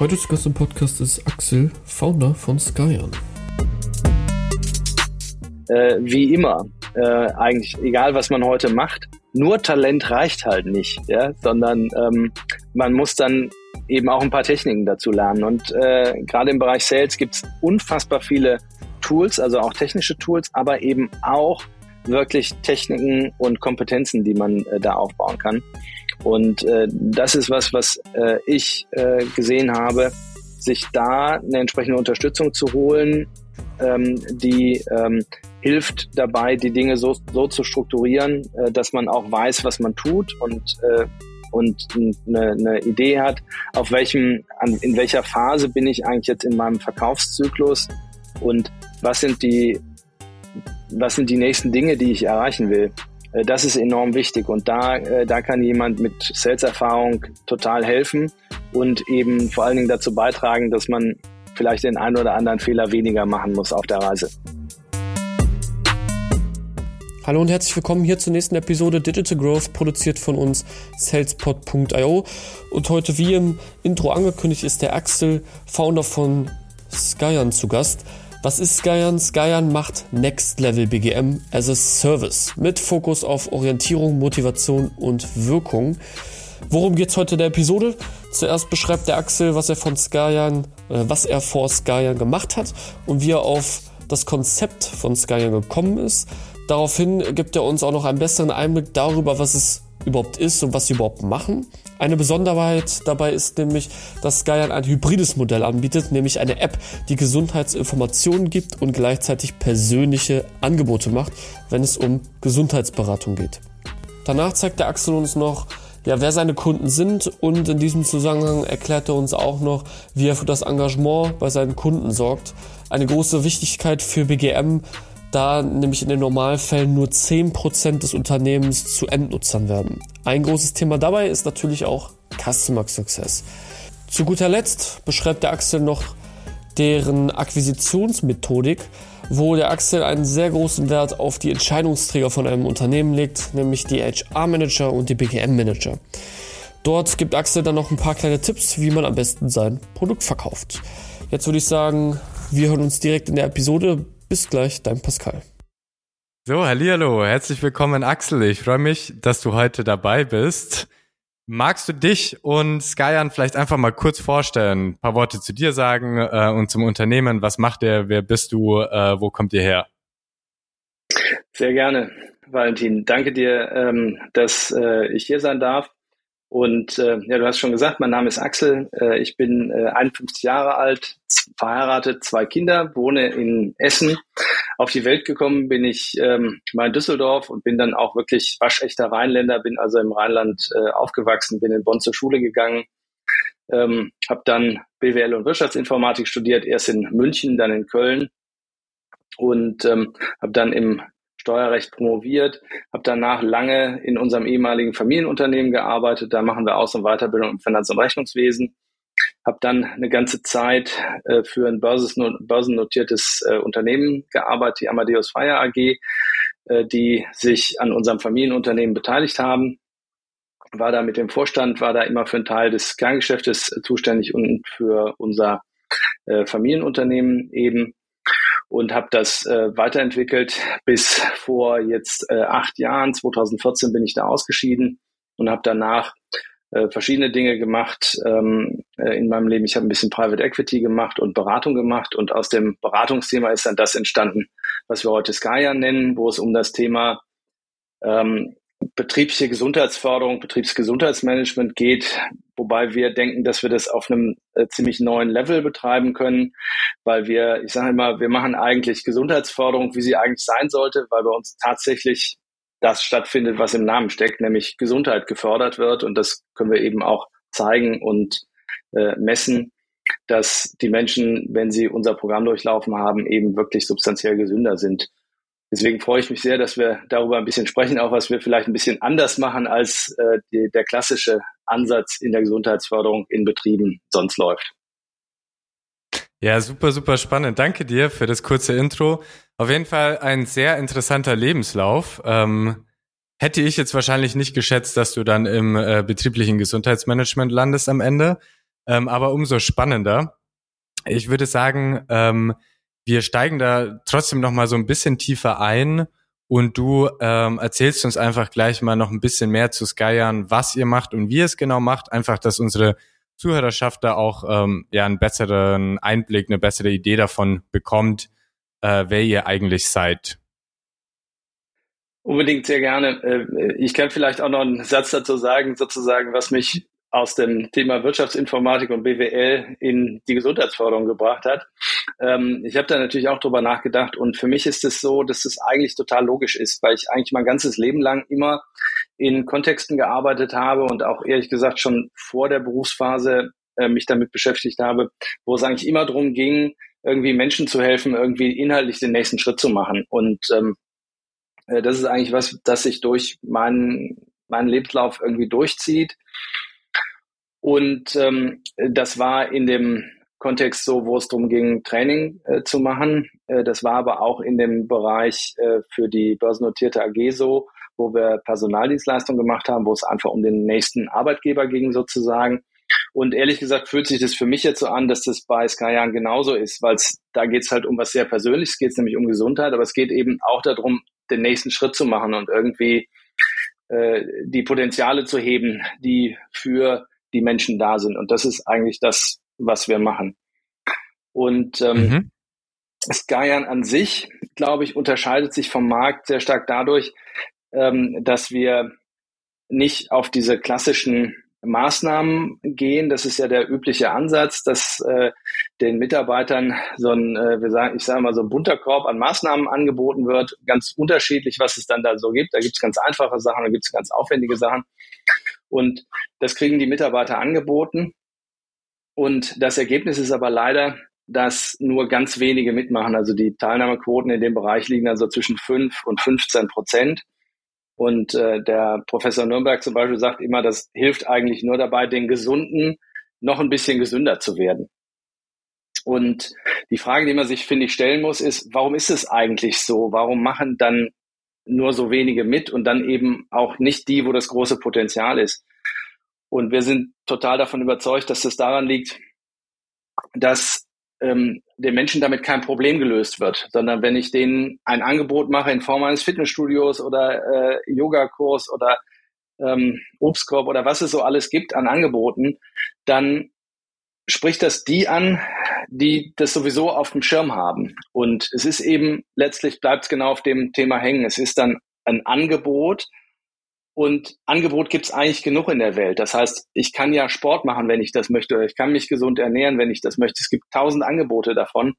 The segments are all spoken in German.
Heute zu Gast im Podcast ist Axel, Founder von Skyan. Äh, wie immer, äh, eigentlich egal, was man heute macht, nur Talent reicht halt nicht, ja, sondern ähm, man muss dann eben auch ein paar Techniken dazu lernen. Und äh, gerade im Bereich Sales gibt es unfassbar viele Tools, also auch technische Tools, aber eben auch wirklich Techniken und Kompetenzen, die man äh, da aufbauen kann. Und äh, das ist was, was äh, ich äh, gesehen habe, sich da eine entsprechende Unterstützung zu holen, ähm, die ähm, hilft dabei, die Dinge so, so zu strukturieren, äh, dass man auch weiß, was man tut und äh, und eine, eine Idee hat, auf welchem, an, in welcher Phase bin ich eigentlich jetzt in meinem Verkaufszyklus und was sind die, was sind die nächsten Dinge, die ich erreichen will. Äh, das ist enorm wichtig und da, äh, da kann jemand mit Sales-Erfahrung total helfen und eben vor allen Dingen dazu beitragen, dass man vielleicht den einen oder anderen Fehler weniger machen muss auf der Reise. Hallo und herzlich willkommen hier zur nächsten Episode Digital Growth, produziert von uns salespod.io. Und heute, wie im Intro angekündigt, ist der Axel, Founder von Skyan, zu Gast. Was ist Skyan? Skyan macht Next Level BGM as a Service mit Fokus auf Orientierung, Motivation und Wirkung. Worum geht's heute in der Episode? Zuerst beschreibt der Axel, was er von Skyan, äh, was er vor Skyan gemacht hat und wie er auf das Konzept von Skyan gekommen ist. Daraufhin gibt er uns auch noch einen besseren Einblick darüber, was es überhaupt ist und was sie überhaupt machen. Eine Besonderheit dabei ist nämlich, dass Skyan ein hybrides Modell anbietet, nämlich eine App, die Gesundheitsinformationen gibt und gleichzeitig persönliche Angebote macht, wenn es um Gesundheitsberatung geht. Danach zeigt der Axel uns noch, ja, wer seine Kunden sind und in diesem Zusammenhang erklärt er uns auch noch, wie er für das Engagement bei seinen Kunden sorgt. Eine große Wichtigkeit für BGM da nämlich in den Normalfällen nur 10% des Unternehmens zu Endnutzern werden. Ein großes Thema dabei ist natürlich auch Customer Success. Zu guter Letzt beschreibt der Axel noch deren Akquisitionsmethodik, wo der Axel einen sehr großen Wert auf die Entscheidungsträger von einem Unternehmen legt, nämlich die HR-Manager und die BGM-Manager. Dort gibt Axel dann noch ein paar kleine Tipps, wie man am besten sein Produkt verkauft. Jetzt würde ich sagen, wir hören uns direkt in der Episode. Bis gleich, dein Pascal. So, hallo, herzlich willkommen Axel. Ich freue mich, dass du heute dabei bist. Magst du dich und Skyan vielleicht einfach mal kurz vorstellen, ein paar Worte zu dir sagen äh, und zum Unternehmen? Was macht ihr? Wer bist du? Äh, wo kommt ihr her? Sehr gerne, Valentin. Danke dir, ähm, dass äh, ich hier sein darf. Und äh, ja, du hast schon gesagt, mein Name ist Axel. Äh, ich bin äh, 51 Jahre alt, verheiratet, zwei Kinder, wohne in Essen. Auf die Welt gekommen bin ich ähm, mal in Düsseldorf und bin dann auch wirklich waschechter Rheinländer, bin also im Rheinland äh, aufgewachsen, bin in Bonn zur Schule gegangen, ähm, habe dann BWL und Wirtschaftsinformatik studiert, erst in München, dann in Köln und ähm, habe dann im Steuerrecht promoviert, habe danach lange in unserem ehemaligen Familienunternehmen gearbeitet. Da machen wir Aus- und Weiterbildung im Finanz- und Rechnungswesen. Habe dann eine ganze Zeit äh, für ein börsennotiertes äh, Unternehmen gearbeitet, die Amadeus Fire AG, äh, die sich an unserem Familienunternehmen beteiligt haben. War da mit dem Vorstand, war da immer für einen Teil des Kerngeschäftes zuständig und für unser äh, Familienunternehmen eben und habe das äh, weiterentwickelt bis vor jetzt äh, acht Jahren. 2014 bin ich da ausgeschieden und habe danach äh, verschiedene Dinge gemacht ähm, äh, in meinem Leben. Ich habe ein bisschen Private Equity gemacht und Beratung gemacht und aus dem Beratungsthema ist dann das entstanden, was wir heute Skya nennen, wo es um das Thema ähm, betriebliche Gesundheitsförderung, Betriebsgesundheitsmanagement geht, wobei wir denken, dass wir das auf einem äh, ziemlich neuen Level betreiben können, weil wir, ich sage immer, wir machen eigentlich Gesundheitsförderung, wie sie eigentlich sein sollte, weil bei uns tatsächlich das stattfindet, was im Namen steckt, nämlich Gesundheit gefördert wird und das können wir eben auch zeigen und äh, messen, dass die Menschen, wenn sie unser Programm durchlaufen haben, eben wirklich substanziell gesünder sind. Deswegen freue ich mich sehr, dass wir darüber ein bisschen sprechen, auch was wir vielleicht ein bisschen anders machen, als äh, die, der klassische Ansatz in der Gesundheitsförderung in Betrieben sonst läuft. Ja, super, super spannend. Danke dir für das kurze Intro. Auf jeden Fall ein sehr interessanter Lebenslauf. Ähm, hätte ich jetzt wahrscheinlich nicht geschätzt, dass du dann im äh, betrieblichen Gesundheitsmanagement landest am Ende. ähm, aber umso spannender. Ich würde sagen, ähm, wir steigen da trotzdem noch mal so ein bisschen tiefer ein und du ähm, erzählst uns einfach gleich mal noch ein bisschen mehr zu Skyern, was ihr macht und wie ihr es genau macht, einfach, dass unsere Zuhörerschaft da auch ähm, ja einen besseren Einblick, eine bessere Idee davon bekommt, äh, wer ihr eigentlich seid. Unbedingt sehr gerne. Äh, ich kann vielleicht auch noch einen Satz dazu sagen, sozusagen, was mich aus dem Thema Wirtschaftsinformatik und BWL in die Gesundheitsförderung gebracht hat. Ähm, ich habe da natürlich auch drüber nachgedacht und für mich ist es so, dass es eigentlich total logisch ist, weil ich eigentlich mein ganzes Leben lang immer in Kontexten gearbeitet habe und auch ehrlich gesagt schon vor der Berufsphase äh, mich damit beschäftigt habe, wo es eigentlich immer darum ging, irgendwie Menschen zu helfen, irgendwie inhaltlich den nächsten Schritt zu machen. Und ähm, äh, das ist eigentlich was, das sich durch meinen, meinen Lebenslauf irgendwie durchzieht. Und ähm, das war in dem Kontext so, wo es darum ging, Training äh, zu machen. Äh, das war aber auch in dem Bereich äh, für die börsennotierte AG so, wo wir Personaldienstleistungen gemacht haben, wo es einfach um den nächsten Arbeitgeber ging sozusagen. Und ehrlich gesagt fühlt sich das für mich jetzt so an, dass das bei Skyan genauso ist, weil da geht es halt um was sehr Persönliches, geht es nämlich um Gesundheit, aber es geht eben auch darum, den nächsten Schritt zu machen und irgendwie äh, die Potenziale zu heben, die für die Menschen da sind. Und das ist eigentlich das, was wir machen. Und ähm, mhm. Skyan an sich, glaube ich, unterscheidet sich vom Markt sehr stark dadurch, ähm, dass wir nicht auf diese klassischen Maßnahmen gehen. Das ist ja der übliche Ansatz, dass äh, den Mitarbeitern so ein, äh, wir sagen, ich sage mal, so ein bunter Korb an Maßnahmen angeboten wird. Ganz unterschiedlich, was es dann da so gibt. Da gibt es ganz einfache Sachen, da gibt es ganz aufwendige Sachen. Und das kriegen die Mitarbeiter angeboten. Und das Ergebnis ist aber leider, dass nur ganz wenige mitmachen. Also die Teilnahmequoten in dem Bereich liegen also zwischen 5 und 15 Prozent. Und äh, der Professor Nürnberg zum Beispiel sagt immer, das hilft eigentlich nur dabei, den Gesunden noch ein bisschen gesünder zu werden. Und die Frage, die man sich, finde ich, stellen muss, ist, warum ist es eigentlich so? Warum machen dann nur so wenige mit und dann eben auch nicht die, wo das große Potenzial ist? Und wir sind total davon überzeugt, dass das daran liegt, dass ähm, den Menschen damit kein Problem gelöst wird, sondern wenn ich denen ein Angebot mache in Form eines Fitnessstudios oder äh, Yogakurs oder ähm, Obstkorb oder was es so alles gibt an Angeboten, dann spricht das die an, die das sowieso auf dem Schirm haben. Und es ist eben, letztlich bleibt es genau auf dem Thema hängen. Es ist dann ein Angebot, und Angebot gibt es eigentlich genug in der Welt. Das heißt, ich kann ja Sport machen, wenn ich das möchte, oder ich kann mich gesund ernähren, wenn ich das möchte. Es gibt tausend Angebote davon.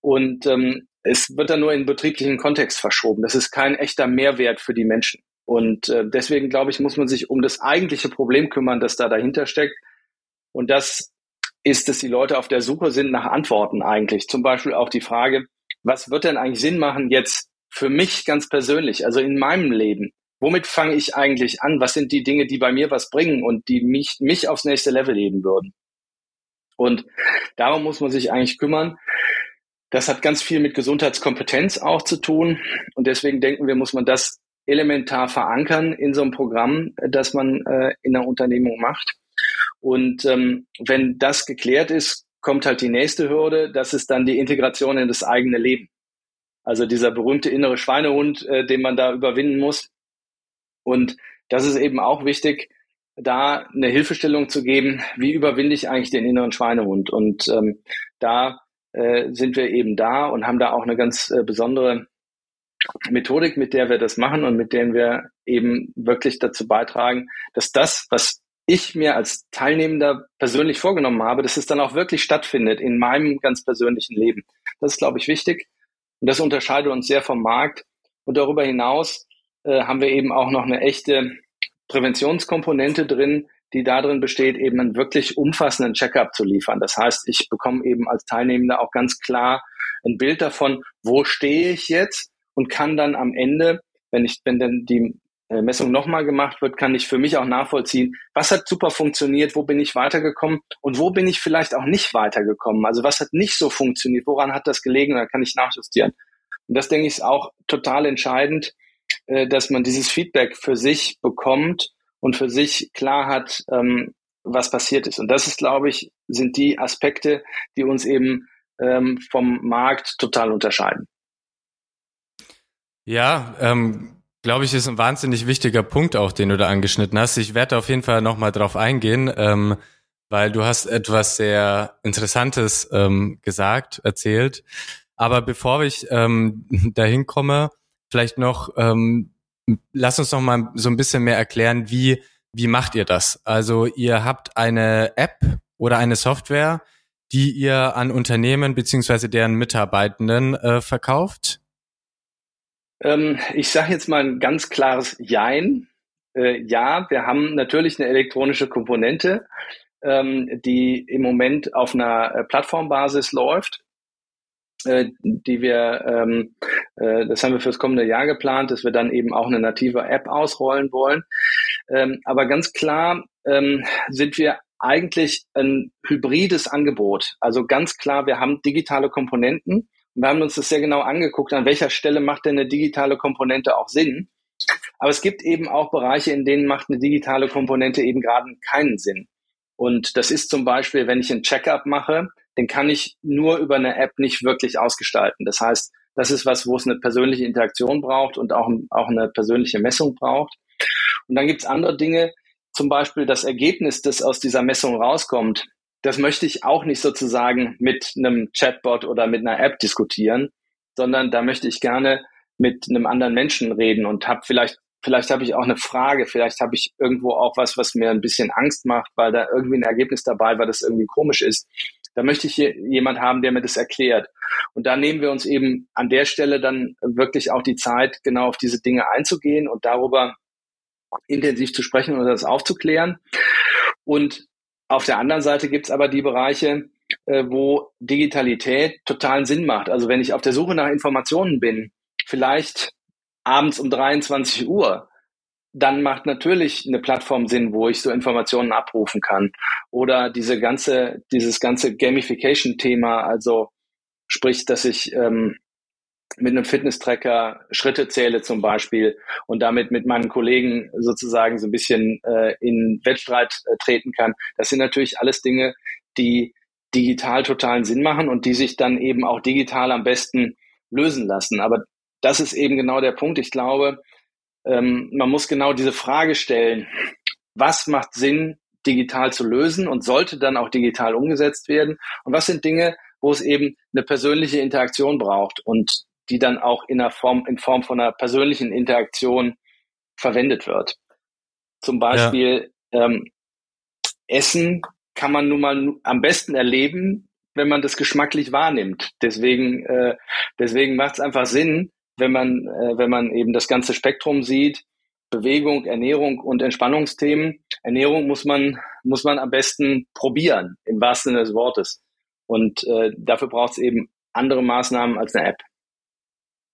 Und ähm, es wird dann nur in betrieblichen Kontext verschoben. Das ist kein echter Mehrwert für die Menschen. Und äh, deswegen, glaube ich, muss man sich um das eigentliche Problem kümmern, das da dahinter steckt. Und das ist, dass die Leute auf der Suche sind nach Antworten eigentlich. Zum Beispiel auch die Frage, was wird denn eigentlich Sinn machen jetzt für mich ganz persönlich, also in meinem Leben? womit fange ich eigentlich an? Was sind die Dinge, die bei mir was bringen und die mich, mich aufs nächste Level heben würden? Und darum muss man sich eigentlich kümmern. Das hat ganz viel mit Gesundheitskompetenz auch zu tun. Und deswegen denken wir, muss man das elementar verankern in so einem Programm, das man äh, in der Unternehmung macht. Und ähm, wenn das geklärt ist, kommt halt die nächste Hürde. Das ist dann die Integration in das eigene Leben. Also dieser berühmte innere Schweinehund, äh, den man da überwinden muss. Und das ist eben auch wichtig, da eine Hilfestellung zu geben, wie überwinde ich eigentlich den inneren Schweinehund. Und ähm, da äh, sind wir eben da und haben da auch eine ganz äh, besondere Methodik, mit der wir das machen und mit der wir eben wirklich dazu beitragen, dass das, was ich mir als Teilnehmender persönlich vorgenommen habe, dass es dann auch wirklich stattfindet in meinem ganz persönlichen Leben. Das ist, glaube ich, wichtig. Und das unterscheidet uns sehr vom Markt. Und darüber hinaus äh, haben wir eben auch noch eine echte Präventionskomponente drin, die darin besteht, eben einen wirklich umfassenden Checkup zu liefern. Das heißt, ich bekomme eben als Teilnehmender auch ganz klar ein Bild davon, wo stehe ich jetzt und kann dann am Ende, wenn ich, wenn dann die Messung nochmal gemacht wird, kann ich für mich auch nachvollziehen, was hat super funktioniert, wo bin ich weitergekommen und wo bin ich vielleicht auch nicht weitergekommen. Also was hat nicht so funktioniert, woran hat das gelegen, da kann ich nachjustieren. Und das denke ich ist auch total entscheidend, äh, dass man dieses Feedback für sich bekommt und für sich klar hat, ähm, was passiert ist. Und das ist, glaube ich, sind die Aspekte, die uns eben ähm, vom Markt total unterscheiden. Ja, ähm, glaube ich, ist ein wahnsinnig wichtiger Punkt auch, den du da angeschnitten hast. Ich werde auf jeden Fall nochmal drauf eingehen, ähm, weil du hast etwas sehr Interessantes ähm, gesagt, erzählt. Aber bevor ich ähm, dahin komme, vielleicht noch, ähm, lass uns noch mal so ein bisschen mehr erklären, wie, wie macht ihr das? Also ihr habt eine App oder eine Software, die ihr an Unternehmen beziehungsweise deren Mitarbeitenden äh, verkauft? Ähm, ich sage jetzt mal ein ganz klares Jein. Äh, ja, wir haben natürlich eine elektronische Komponente, ähm, die im Moment auf einer äh, Plattformbasis läuft, äh, die wir, ähm, äh, das haben wir fürs kommende Jahr geplant, dass wir dann eben auch eine native App ausrollen wollen. Ähm, aber ganz klar ähm, sind wir eigentlich ein hybrides Angebot. Also ganz klar, wir haben digitale Komponenten und wir haben uns das sehr genau angeguckt, an welcher Stelle macht denn eine digitale Komponente auch Sinn. Aber es gibt eben auch Bereiche, in denen macht eine digitale Komponente eben gerade keinen Sinn. Und das ist zum Beispiel, wenn ich ein Checkup mache, den kann ich nur über eine App nicht wirklich ausgestalten. Das heißt, das ist was, wo es eine persönliche Interaktion braucht und auch, auch eine persönliche Messung braucht. Und dann gibt es andere Dinge, zum Beispiel das Ergebnis, das aus dieser Messung rauskommt, das möchte ich auch nicht sozusagen mit einem Chatbot oder mit einer App diskutieren, sondern da möchte ich gerne mit einem anderen Menschen reden und habe vielleicht Vielleicht habe ich auch eine Frage, vielleicht habe ich irgendwo auch was, was mir ein bisschen Angst macht, weil da irgendwie ein Ergebnis dabei war, das irgendwie komisch ist. Da möchte ich hier jemand haben, der mir das erklärt. Und da nehmen wir uns eben an der Stelle dann wirklich auch die Zeit, genau auf diese Dinge einzugehen und darüber intensiv zu sprechen und das aufzuklären. Und auf der anderen Seite gibt es aber die Bereiche, äh, wo Digitalität totalen Sinn macht. Also wenn ich auf der Suche nach Informationen bin, vielleicht abends um 23 Uhr, dann macht natürlich eine Plattform Sinn, wo ich so Informationen abrufen kann. Oder diese ganze, dieses ganze Gamification-Thema, also sprich, dass ich ähm, mit einem Fitness-Tracker Schritte zähle zum Beispiel und damit mit meinen Kollegen sozusagen so ein bisschen äh, in Wettstreit äh, treten kann. Das sind natürlich alles Dinge, die digital totalen Sinn machen und die sich dann eben auch digital am besten lösen lassen. Aber das ist eben genau der Punkt. Ich glaube, ähm, man muss genau diese Frage stellen, was macht Sinn, digital zu lösen und sollte dann auch digital umgesetzt werden? Und was sind Dinge, wo es eben eine persönliche Interaktion braucht und die dann auch in, einer Form, in Form von einer persönlichen Interaktion verwendet wird? Zum Beispiel ja. ähm, Essen kann man nun mal am besten erleben, wenn man das geschmacklich wahrnimmt. Deswegen, äh, deswegen macht es einfach Sinn, wenn man, äh, wenn man eben das ganze Spektrum sieht, Bewegung, Ernährung und Entspannungsthemen. Ernährung muss man, muss man am besten probieren, im wahrsten Sinne des Wortes. Und äh, dafür braucht es eben andere Maßnahmen als eine App.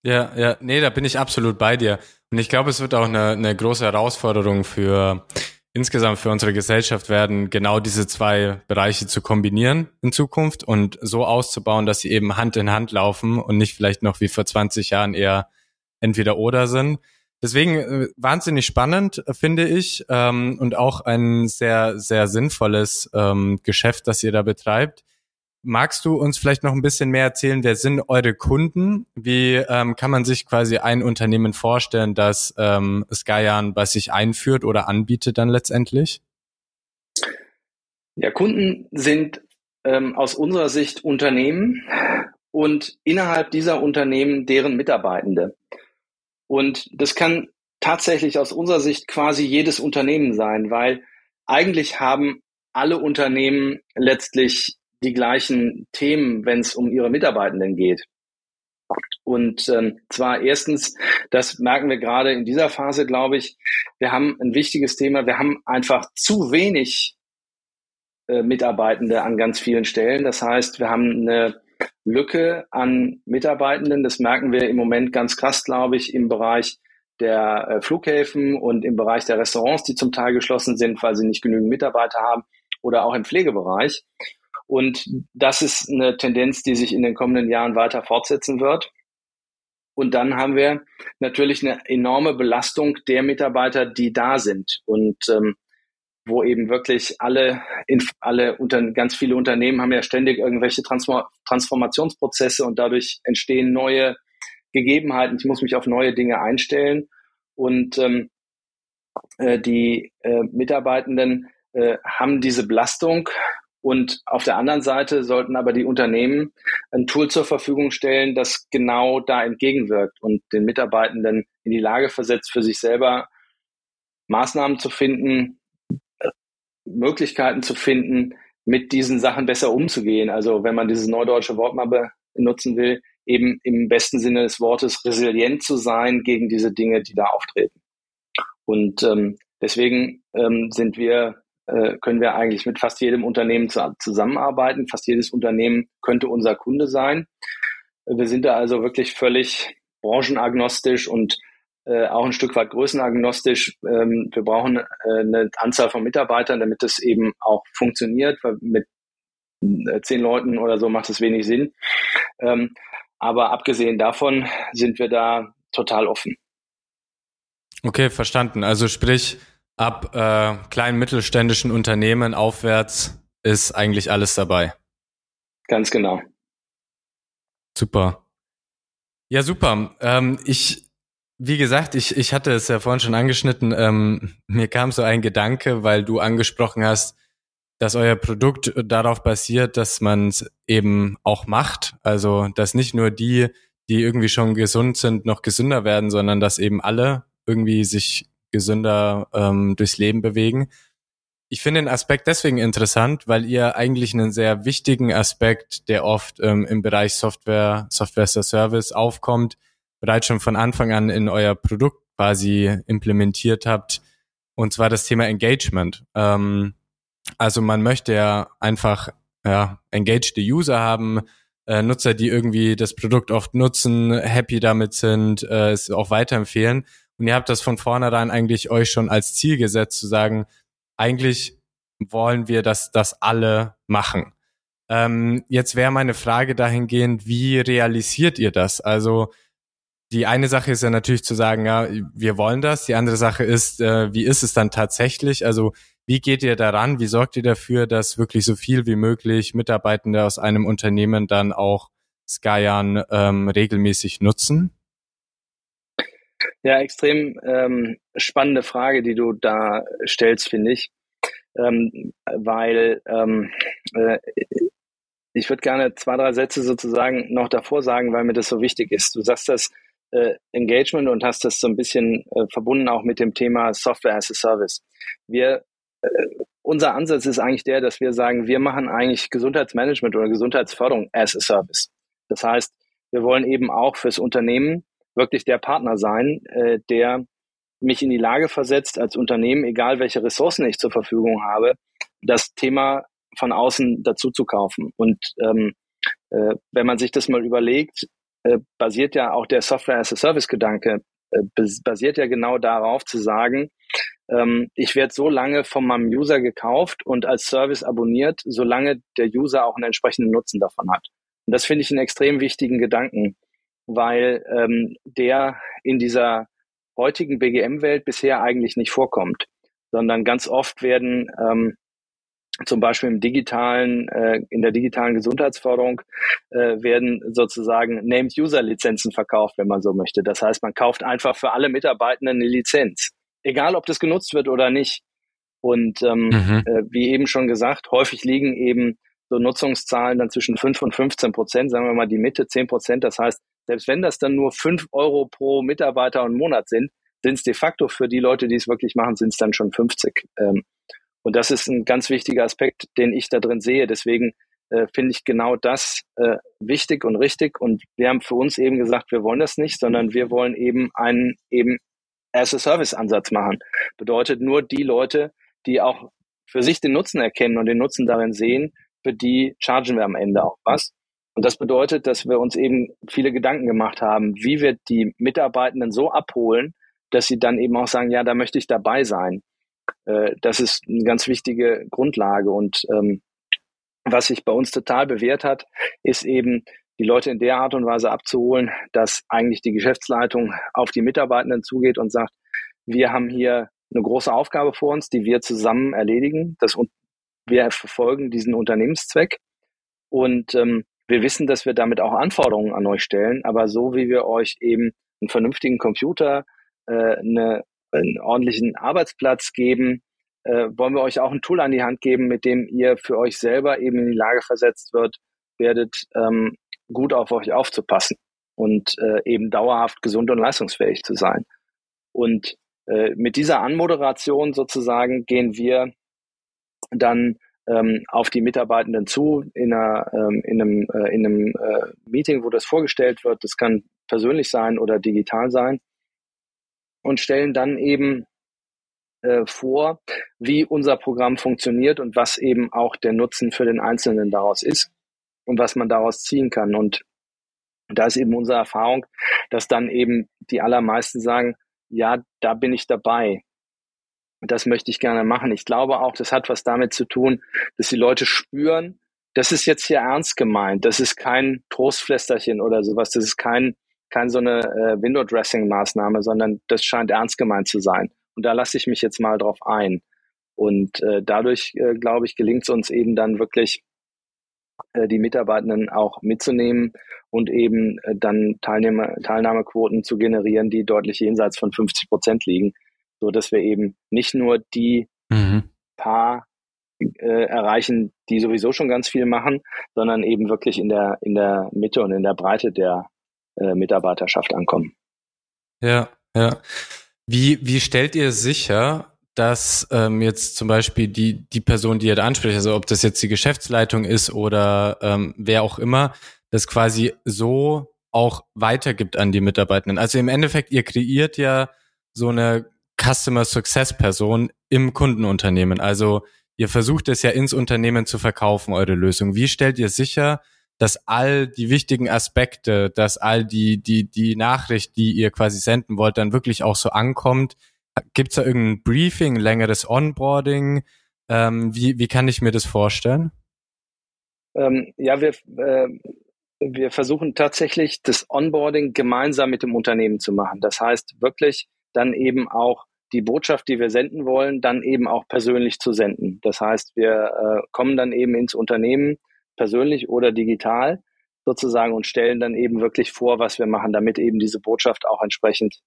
Ja, ja, nee, da bin ich absolut bei dir. Und ich glaube, es wird auch eine, eine große Herausforderung für insgesamt für unsere Gesellschaft werden, genau diese zwei Bereiche zu kombinieren in Zukunft und so auszubauen, dass sie eben Hand in Hand laufen und nicht vielleicht noch wie vor 20 Jahren eher entweder oder sind. Deswegen äh, wahnsinnig spannend, finde ich, ähm, und auch ein sehr, sehr sinnvolles ähm, Geschäft, das ihr da betreibt. Magst du uns vielleicht noch ein bisschen mehr erzählen, wer sind eure Kunden? Wie ähm, kann man sich quasi ein Unternehmen vorstellen, das ähm, Skyan bei sich einführt oder anbietet dann letztendlich? Ja, Kunden sind ähm, aus unserer Sicht Unternehmen und innerhalb dieser Unternehmen deren Mitarbeitende. Und das kann tatsächlich aus unserer Sicht quasi jedes Unternehmen sein, weil eigentlich haben alle Unternehmen letztlich die gleichen Themen, wenn es um ihre Mitarbeitenden geht. Und ähm, zwar erstens, das merken wir gerade in dieser Phase, glaube ich, wir haben ein wichtiges Thema, wir haben einfach zu wenig äh, Mitarbeitende an ganz vielen Stellen. Das heißt, wir haben eine Lücke an Mitarbeitenden. Das merken wir im Moment ganz krass, glaube ich, im Bereich der äh, Flughäfen und im Bereich der Restaurants, die zum Teil geschlossen sind, weil sie nicht genügend Mitarbeiter haben oder auch im Pflegebereich. Und das ist eine Tendenz, die sich in den kommenden Jahren weiter fortsetzen wird. Und dann haben wir natürlich eine enorme Belastung der Mitarbeiter, die da sind. Und ähm, wo eben wirklich alle, alle unter, ganz viele Unternehmen haben ja ständig irgendwelche Transform Transformationsprozesse und dadurch entstehen neue Gegebenheiten. Ich muss mich auf neue Dinge einstellen und ähm, äh, die äh, Mitarbeitenden äh, haben diese Belastung und auf der anderen Seite sollten aber die Unternehmen ein Tool zur Verfügung stellen, das genau da entgegenwirkt und den Mitarbeitenden in die Lage versetzt, für sich selber Maßnahmen zu finden, Möglichkeiten zu finden, mit diesen Sachen besser umzugehen. Also wenn man dieses neudeutsche Wort mal benutzen will, eben im besten Sinne des Wortes resilient zu sein gegen diese Dinge, die da auftreten. Und ähm, deswegen ähm, sind wir, äh, können wir eigentlich mit fast jedem Unternehmen zu, zusammenarbeiten. Fast jedes Unternehmen könnte unser Kunde sein. Wir sind da also wirklich völlig branchenagnostisch und äh, auch ein Stück weit größenagnostisch. Ähm, wir brauchen äh, eine Anzahl von Mitarbeitern, damit es eben auch funktioniert, weil mit äh, zehn Leuten oder so macht es wenig Sinn. Ähm, aber abgesehen davon sind wir da total offen. Okay, verstanden. Also sprich, ab äh, kleinen mittelständischen Unternehmen aufwärts ist eigentlich alles dabei. Ganz genau. Super. Ja, super. Ähm, ich, wie gesagt, ich, ich hatte es ja vorhin schon angeschnitten. Ähm, mir kam so ein Gedanke, weil du angesprochen hast, dass euer Produkt darauf basiert, dass man es eben auch macht. Also, dass nicht nur die, die irgendwie schon gesund sind, noch gesünder werden, sondern dass eben alle irgendwie sich gesünder ähm, durchs Leben bewegen. Ich finde den Aspekt deswegen interessant, weil ihr eigentlich einen sehr wichtigen Aspekt, der oft ähm, im Bereich Software, Software as a Service aufkommt, bereits schon von Anfang an in euer Produkt quasi implementiert habt, und zwar das Thema Engagement. Ähm, also man möchte ja einfach ja, engaged User haben, äh, Nutzer, die irgendwie das Produkt oft nutzen, happy damit sind, äh, es auch weiterempfehlen. Und ihr habt das von vornherein eigentlich euch schon als Ziel gesetzt, zu sagen, eigentlich wollen wir, dass das alle machen. Ähm, jetzt wäre meine Frage dahingehend, wie realisiert ihr das? Also die eine Sache ist ja natürlich zu sagen, ja, wir wollen das. Die andere Sache ist, äh, wie ist es dann tatsächlich? Also wie geht ihr daran? Wie sorgt ihr dafür, dass wirklich so viel wie möglich Mitarbeitende aus einem Unternehmen dann auch Skyan ähm, regelmäßig nutzen? Ja, extrem ähm, spannende Frage, die du da stellst, finde ich. Ähm, weil ähm, äh, ich würde gerne zwei, drei Sätze sozusagen noch davor sagen, weil mir das so wichtig ist. Du sagst das äh, Engagement und hast das so ein bisschen äh, verbunden auch mit dem Thema Software as a Service. Wir äh, unser Ansatz ist eigentlich der, dass wir sagen, wir machen eigentlich Gesundheitsmanagement oder Gesundheitsförderung as a Service. Das heißt, wir wollen eben auch fürs Unternehmen wirklich der Partner sein, äh, der mich in die Lage versetzt, als Unternehmen, egal welche Ressourcen ich zur Verfügung habe, das Thema von außen dazu zu kaufen. Und ähm, äh, wenn man sich das mal überlegt, äh, basiert ja auch der Software as a Service Gedanke, äh, basiert ja genau darauf zu sagen, ähm, ich werde so lange von meinem User gekauft und als Service abonniert, solange der User auch einen entsprechenden Nutzen davon hat. Und das finde ich einen extrem wichtigen Gedanken, weil ähm, der in dieser heutigen BGM-Welt bisher eigentlich nicht vorkommt, sondern ganz oft werden ähm, zum Beispiel im digitalen, äh, in der digitalen Gesundheitsförderung äh, werden sozusagen Named User Lizenzen verkauft, wenn man so möchte. Das heißt, man kauft einfach für alle Mitarbeitenden eine Lizenz, egal ob das genutzt wird oder nicht. Und ähm, mhm. äh, wie eben schon gesagt, häufig liegen eben so Nutzungszahlen dann zwischen 5 und 15 Prozent, sagen wir mal die Mitte 10 Prozent. Das heißt, selbst wenn das dann nur 5 Euro pro Mitarbeiter und Monat sind, sind es de facto für die Leute, die es wirklich machen, sind es dann schon 50. Ähm, und das ist ein ganz wichtiger Aspekt, den ich da drin sehe. Deswegen äh, finde ich genau das äh, wichtig und richtig. Und wir haben für uns eben gesagt, wir wollen das nicht, sondern wir wollen eben einen eben As-a-Service-Ansatz machen. Bedeutet nur die Leute, die auch für sich den Nutzen erkennen und den Nutzen darin sehen, für die chargen wir am Ende auch was. Und das bedeutet, dass wir uns eben viele Gedanken gemacht haben, wie wir die Mitarbeitenden so abholen, dass sie dann eben auch sagen, ja, da möchte ich dabei sein. Äh, das ist eine ganz wichtige Grundlage. Und ähm, was sich bei uns total bewährt hat, ist eben, die Leute in der Art und Weise abzuholen, dass eigentlich die Geschäftsleitung auf die Mitarbeitenden zugeht und sagt, wir haben hier eine große Aufgabe vor uns, die wir zusammen erledigen. Das, wir verfolgen diesen Unternehmenszweck und ähm, wir wissen, dass wir damit auch Anforderungen an euch stellen, aber so wie wir euch eben einen vernünftigen Computer, äh, eine, einen ordentlichen Arbeitsplatz geben, äh, wollen wir euch auch ein Tool an die Hand geben, mit dem ihr für euch selber eben in die Lage versetzt wird, werdet, ähm, gut auf euch aufzupassen und äh, eben dauerhaft gesund und leistungsfähig zu sein. Und äh, mit dieser Anmoderation sozusagen gehen wir dann ähm, auf die Mitarbeitenden zu in, einer, ähm, in einem, äh, in einem äh, Meeting, wo das vorgestellt wird. Das kann persönlich sein oder digital sein und stellen dann eben äh, vor, wie unser Programm funktioniert und was eben auch der Nutzen für den Einzelnen daraus ist und was man daraus ziehen kann. Und da ist eben unsere Erfahrung, dass dann eben die allermeisten sagen, ja, da bin ich dabei. Das möchte ich gerne machen. Ich glaube auch, das hat was damit zu tun, dass die Leute spüren, das ist jetzt hier ernst gemeint. Das ist kein Trostflästerchen oder sowas. Das ist kein, kein so eine äh, Window-Dressing-Maßnahme, sondern das scheint ernst gemeint zu sein. Und da lasse ich mich jetzt mal drauf ein. Und äh, dadurch, äh, glaube ich, gelingt es uns eben dann wirklich, äh, die Mitarbeitenden auch mitzunehmen und eben äh, dann Teilnehmer, Teilnahmequoten zu generieren, die deutlich jenseits von 50 Prozent liegen, so dass wir eben nicht nur die mhm. paar äh, erreichen, die sowieso schon ganz viel machen, sondern eben wirklich in der in der Mitte und in der Breite der äh, Mitarbeiterschaft ankommen. Ja, ja. Wie wie stellt ihr sicher, dass ähm, jetzt zum Beispiel die, die Person, die ihr da anspricht, also ob das jetzt die Geschäftsleitung ist oder ähm, wer auch immer, das quasi so auch weitergibt an die Mitarbeitenden. Also im Endeffekt, ihr kreiert ja so eine Customer Success Person im Kundenunternehmen. Also ihr versucht es ja ins Unternehmen zu verkaufen, eure Lösung. Wie stellt ihr sicher, dass all die wichtigen Aspekte, dass all die, die, die Nachricht, die ihr quasi senden wollt, dann wirklich auch so ankommt, Gibt es da irgendein Briefing, längeres Onboarding? Ähm, wie, wie kann ich mir das vorstellen? Ähm, ja, wir, äh, wir versuchen tatsächlich das Onboarding gemeinsam mit dem Unternehmen zu machen. Das heißt wirklich dann eben auch die Botschaft, die wir senden wollen, dann eben auch persönlich zu senden. Das heißt, wir äh, kommen dann eben ins Unternehmen persönlich oder digital sozusagen und stellen dann eben wirklich vor, was wir machen, damit eben diese Botschaft auch entsprechend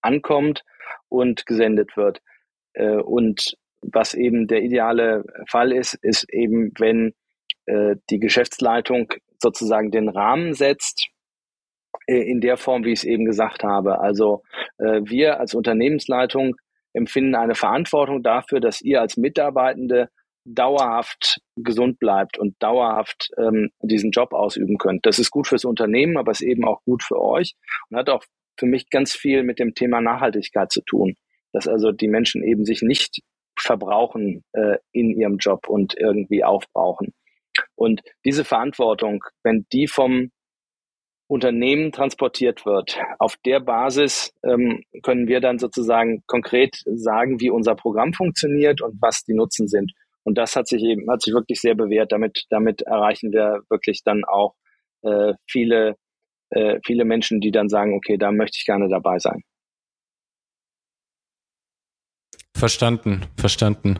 ankommt und gesendet wird. Äh, und was eben der ideale Fall ist, ist eben, wenn äh, die Geschäftsleitung sozusagen den Rahmen setzt, äh, in der Form, wie ich es eben gesagt habe. Also wir als Unternehmensleitung empfinden eine Verantwortung dafür, dass ihr als Mitarbeitende dauerhaft gesund bleibt und dauerhaft ähm, diesen Job ausüben könnt. Das ist gut fürs Unternehmen, aber ist eben auch gut für euch und hat auch für mich ganz viel mit dem Thema Nachhaltigkeit zu tun. Dass also die Menschen eben sich nicht verbrauchen äh, in ihrem Job und irgendwie aufbrauchen. Und diese Verantwortung, wenn die vom Unternehmen transportiert wird, auf der Basis ähm, können wir dann sozusagen konkret sagen, wie unser Programm funktioniert und was die Nutzen sind. Und das hat sich eben, hat sich wirklich sehr bewährt. Damit, damit erreichen wir wirklich dann auch äh, viele äh, viele Menschen, die dann sagen, okay, da möchte ich gerne dabei sein. Verstanden, verstanden.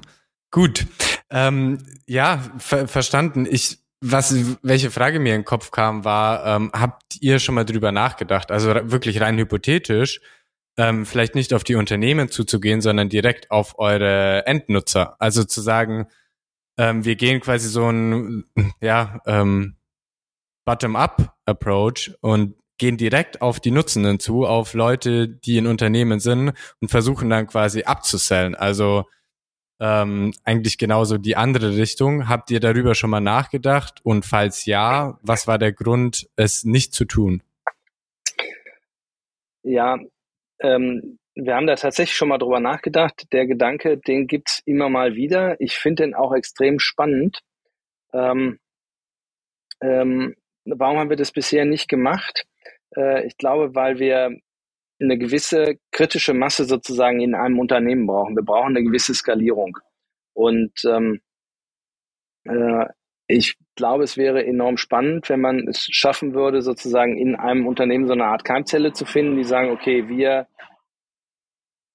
Gut. Ähm, ja, ver verstanden. Ich, was, welche Frage mir in den Kopf kam, war, ähm, habt ihr schon mal drüber nachgedacht? Also wirklich rein hypothetisch, ähm, vielleicht nicht auf die Unternehmen zuzugehen, sondern direkt auf eure Endnutzer. Also zu sagen, ähm, wir gehen quasi so ein, ja, ähm, Bottom-up-Approach und gehen direkt auf die Nutzenden zu, auf Leute, die in Unternehmen sind und versuchen dann quasi abzusellen. Also ähm, eigentlich genauso die andere Richtung. Habt ihr darüber schon mal nachgedacht? Und falls ja, was war der Grund, es nicht zu tun? Ja, ähm, wir haben da tatsächlich schon mal drüber nachgedacht. Der Gedanke, den gibt's immer mal wieder. Ich finde den auch extrem spannend. Ähm, ähm, Warum haben wir das bisher nicht gemacht? Äh, ich glaube, weil wir eine gewisse kritische Masse sozusagen in einem Unternehmen brauchen. Wir brauchen eine gewisse Skalierung. Und ähm, äh, ich glaube, es wäre enorm spannend, wenn man es schaffen würde, sozusagen in einem Unternehmen so eine Art Keimzelle zu finden, die sagen, okay, wir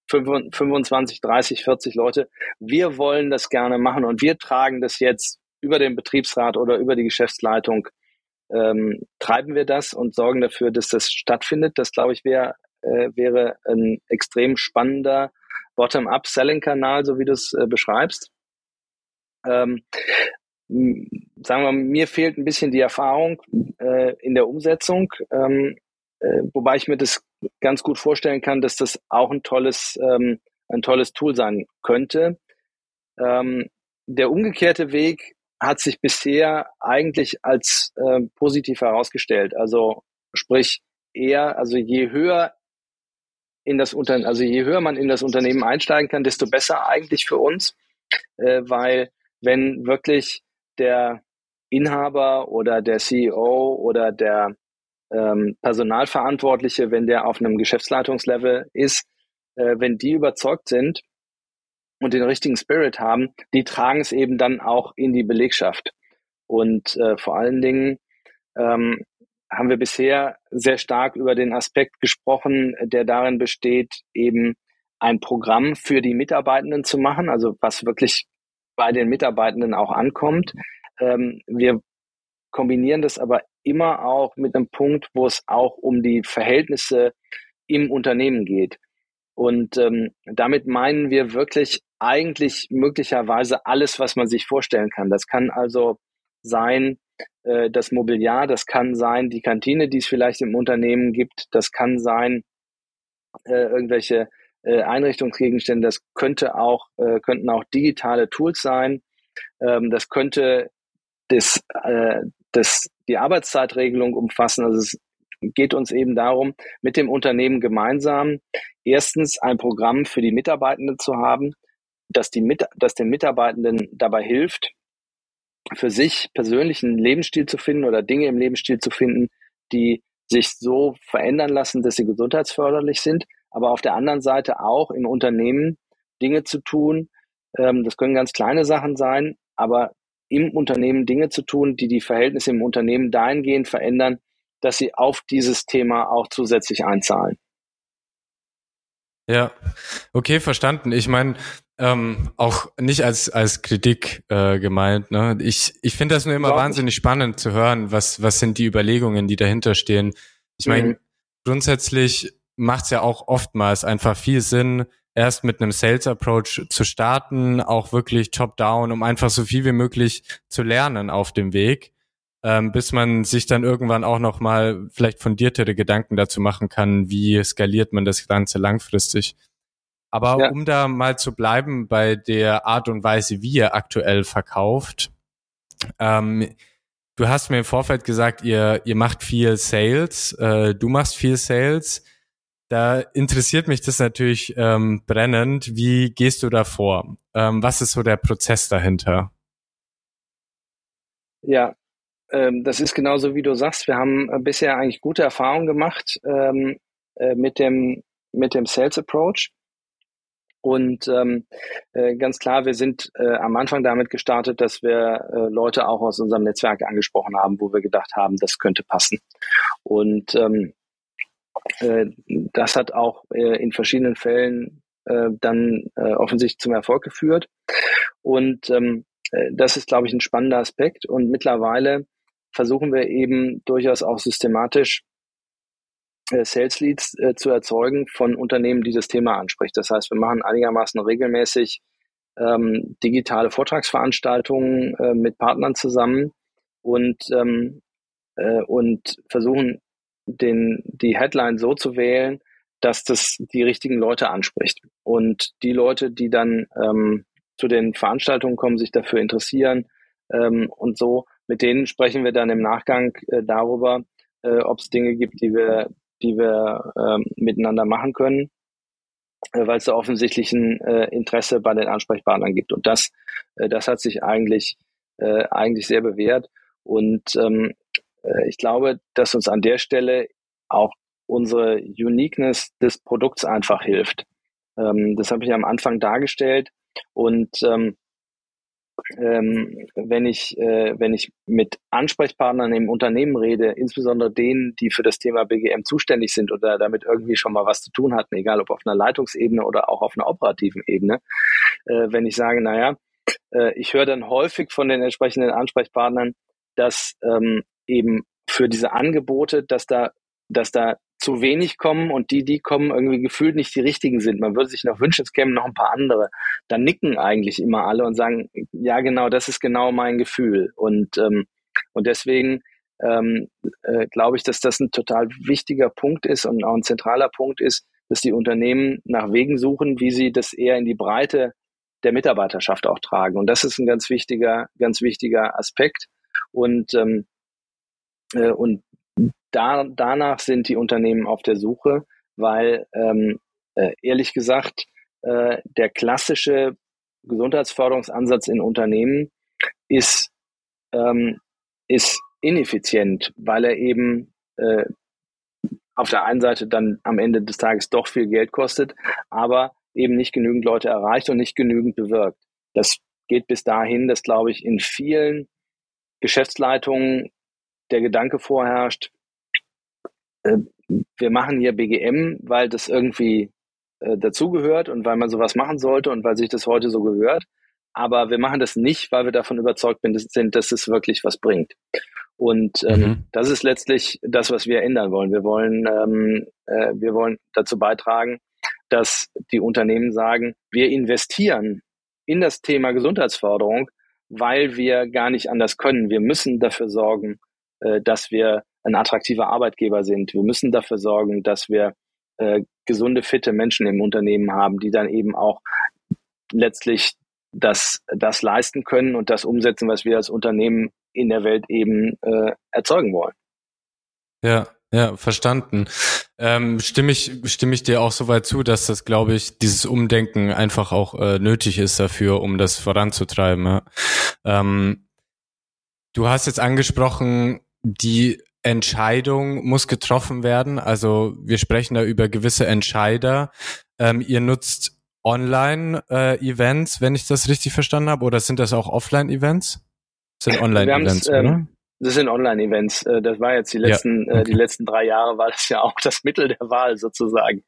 25, 30, 40 Leute. Wir wollen das gerne machen und wir tragen das jetzt über den Betriebsrat oder über die Geschäftsleitung ähm, treiben wir das und sorgen dafür, dass das stattfindet. Das, glaube ich, wär, äh, wäre ein extrem spannender Bottom-up-Selling-Kanal, so wie du es äh, beschreibst. Ähm, sagen wir, mir fehlt ein bisschen die Erfahrung äh, in der Umsetzung, ähm, äh, wobei ich mir das ganz gut vorstellen kann, dass das auch ein tolles, ähm, ein tolles Tool sein könnte. Ähm, der umgekehrte Weg hat sich bisher eigentlich als äh, positiv herausgestellt. Also sprich eher, also je höher in das Unternehmen, also je höher man in das Unternehmen einsteigen kann, desto besser eigentlich für uns, äh, weil wenn wirklich der Inhaber oder der CEO oder der ähm, Personalverantwortliche, wenn der auf einem Geschäftsleitungslevel ist, äh, wenn die überzeugt sind und den richtigen Spirit haben, die tragen es eben dann auch in die Belegschaft. Und äh, vor allen Dingen ähm, haben wir bisher sehr stark über den Aspekt gesprochen, der darin besteht, eben ein Programm für die Mitarbeitenden zu machen, also was wirklich bei den Mitarbeitenden auch ankommt. Ähm, wir kombinieren das aber immer auch mit einem Punkt, wo es auch um die Verhältnisse im Unternehmen geht. Und ähm, damit meinen wir wirklich eigentlich möglicherweise alles, was man sich vorstellen kann. Das kann also sein, äh, das Mobiliar, das kann sein die Kantine, die es vielleicht im Unternehmen gibt, das kann sein äh, irgendwelche äh, Einrichtungsgegenstände, das könnte auch, äh, könnten auch digitale Tools sein, ähm, das könnte das, äh, das, die Arbeitszeitregelung umfassen. Also es geht uns eben darum, mit dem Unternehmen gemeinsam erstens ein Programm für die Mitarbeitenden zu haben, dass, die, dass den Mitarbeitenden dabei hilft, für sich persönlichen Lebensstil zu finden oder Dinge im Lebensstil zu finden, die sich so verändern lassen, dass sie gesundheitsförderlich sind, aber auf der anderen Seite auch im Unternehmen Dinge zu tun. Ähm, das können ganz kleine Sachen sein, aber im Unternehmen Dinge zu tun, die die Verhältnisse im Unternehmen dahingehend verändern, dass sie auf dieses Thema auch zusätzlich einzahlen. Ja, okay, verstanden. Ich meine, ähm, auch nicht als als Kritik äh, gemeint. Ne? Ich ich finde das nur immer Glaub wahnsinnig ich. spannend zu hören, was was sind die Überlegungen, die dahinter stehen. Ich meine, mhm. grundsätzlich macht es ja auch oftmals einfach viel Sinn, erst mit einem Sales Approach zu starten, auch wirklich top down, um einfach so viel wie möglich zu lernen auf dem Weg, ähm, bis man sich dann irgendwann auch noch mal vielleicht fundiertere Gedanken dazu machen kann, wie skaliert man das Ganze langfristig. Aber ja. um da mal zu bleiben bei der Art und Weise, wie ihr aktuell verkauft, ähm, du hast mir im Vorfeld gesagt, ihr, ihr macht viel Sales, äh, du machst viel Sales. Da interessiert mich das natürlich ähm, brennend. Wie gehst du da vor? Ähm, was ist so der Prozess dahinter? Ja, das ist genauso wie du sagst. Wir haben äh, bisher eigentlich gute Erfahrungen gemacht ähm, äh, mit dem mit dem Sales Approach. Und ähm, äh, ganz klar, wir sind äh, am Anfang damit gestartet, dass wir äh, Leute auch aus unserem Netzwerk angesprochen haben, wo wir gedacht haben, das könnte passen. Und ähm, äh, das hat auch in verschiedenen Fällen dann offensichtlich zum Erfolg geführt. Und ähm, äh, das ist, glaube ich, ein spannender Aspekt. Und mittlerweile versuchen wir eben durchaus auch systematisch äh, Sales Leads äh, zu erzeugen von Unternehmen, die das Thema anspricht. Das heißt, wir machen einigermaßen regelmäßig ähm, digitale Vortragsveranstaltungen äh, mit Partnern zusammen und, ähm, äh, und versuchen, den, die Headline so zu wählen, dass das die richtigen Leute anspricht. Und die Leute, die dann ähm, zu den Veranstaltungen kommen, sich dafür interessieren ähm, und so, mit denen sprechen wir dann im Nachgang äh, darüber, äh, ob es Dinge gibt, die wir, die wir ähm, miteinander machen können, äh, weil es da offensichtlich ein äh, Interesse bei den Ansprechpartnern gibt. Und das, äh, das hat sich eigentlich, äh, eigentlich sehr bewährt. Und ähm, äh, ich glaube, dass uns an der Stelle auch unsere Uniqueness des Produkts einfach hilft. Ähm, das habe ich am Anfang dargestellt. Und ähm, ähm, wenn ich äh, wenn ich mit Ansprechpartnern im Unternehmen rede, insbesondere denen, die für das Thema BGM zuständig sind oder damit irgendwie schon mal was zu tun hatten, egal ob auf einer Leitungsebene oder auch auf einer operativen Ebene, äh, wenn ich sage, naja, äh, ich höre dann häufig von den entsprechenden Ansprechpartnern, dass ähm, eben für diese Angebote, dass da dass da zu wenig kommen und die, die kommen, irgendwie gefühlt nicht die richtigen sind. Man würde sich noch wünschen, es kämen noch ein paar andere. Dann nicken eigentlich immer alle und sagen, ja genau, das ist genau mein Gefühl. Und, ähm, und deswegen ähm, äh, glaube ich, dass das ein total wichtiger Punkt ist und auch ein zentraler Punkt ist, dass die Unternehmen nach Wegen suchen, wie sie das eher in die Breite der Mitarbeiterschaft auch tragen. Und das ist ein ganz wichtiger, ganz wichtiger Aspekt. Und, ähm, äh, und da, danach sind die Unternehmen auf der Suche, weil ähm, äh, ehrlich gesagt äh, der klassische Gesundheitsförderungsansatz in Unternehmen ist, ähm, ist ineffizient, weil er eben äh, auf der einen Seite dann am Ende des Tages doch viel Geld kostet, aber eben nicht genügend Leute erreicht und nicht genügend bewirkt. Das geht bis dahin, dass, glaube ich, in vielen Geschäftsleitungen der Gedanke vorherrscht, äh, wir machen hier BGM, weil das irgendwie äh, dazugehört und weil man sowas machen sollte und weil sich das heute so gehört. Aber wir machen das nicht, weil wir davon überzeugt sind, dass es wirklich was bringt. Und ähm, mhm. das ist letztlich das, was wir ändern wollen. Wir wollen, ähm, äh, wir wollen dazu beitragen, dass die Unternehmen sagen, wir investieren in das Thema Gesundheitsförderung, weil wir gar nicht anders können. Wir müssen dafür sorgen, äh, dass wir ein attraktiver Arbeitgeber sind. Wir müssen dafür sorgen, dass wir äh, gesunde, fitte Menschen im Unternehmen haben, die dann eben auch letztlich das, das leisten können und das umsetzen, was wir als Unternehmen in der Welt eben äh, erzeugen wollen. Ja, ja, verstanden. Ähm, stimme ich, stimme ich dir auch soweit zu, dass das, glaube ich, dieses Umdenken einfach auch äh, nötig ist dafür, um das voranzutreiben. Ja. Ähm, du hast jetzt angesprochen, die Entscheidung muss getroffen werden. Also wir sprechen da über gewisse Entscheider. Ähm, ihr nutzt Online-Events, äh, wenn ich das richtig verstanden habe, oder sind das auch Offline-Events? Das sind Online-Events, ähm, Das sind Online-Events. Äh, das war jetzt die letzten, ja, okay. äh, die letzten drei Jahre war das ja auch das Mittel der Wahl sozusagen.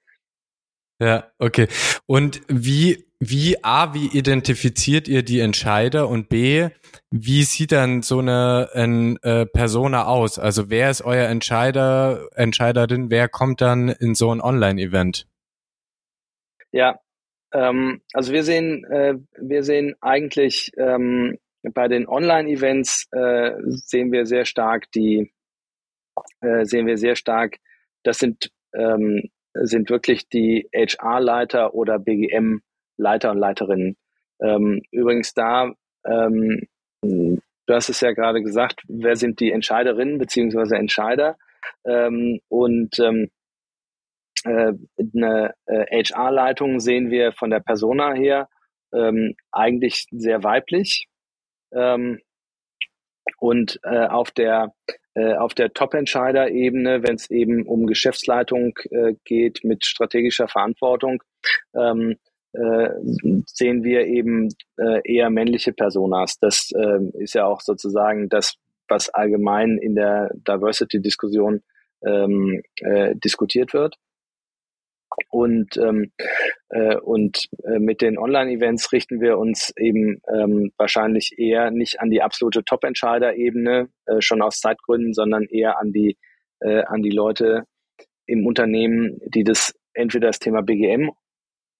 Ja, okay. Und wie, wie, A, wie identifiziert ihr die Entscheider und B, wie sieht dann so eine, eine äh, Persona aus? Also wer ist euer Entscheider, Entscheiderin, wer kommt dann in so ein Online-Event? Ja, ähm, also wir sehen, äh, wir sehen eigentlich ähm, bei den Online-Events äh, sehen wir sehr stark die, äh, sehen wir sehr stark, das sind ähm, sind wirklich die HR-Leiter oder BGM-Leiter und Leiterinnen. Ähm, übrigens da, ähm, du hast es ja gerade gesagt, wer sind die Entscheiderinnen beziehungsweise Entscheider? Ähm, und ähm, äh, eine äh, HR-Leitung sehen wir von der Persona her ähm, eigentlich sehr weiblich. Ähm, und äh, auf der auf der Top-Entscheider-Ebene, wenn es eben um Geschäftsleitung äh, geht mit strategischer Verantwortung, ähm, äh, sehen wir eben äh, eher männliche Personas. Das äh, ist ja auch sozusagen das, was allgemein in der Diversity-Diskussion ähm, äh, diskutiert wird. Und, ähm, äh, und äh, mit den Online-Events richten wir uns eben ähm, wahrscheinlich eher nicht an die absolute Top-Entscheider-Ebene, äh, schon aus Zeitgründen, sondern eher an die, äh, an die Leute im Unternehmen, die das entweder das Thema BGM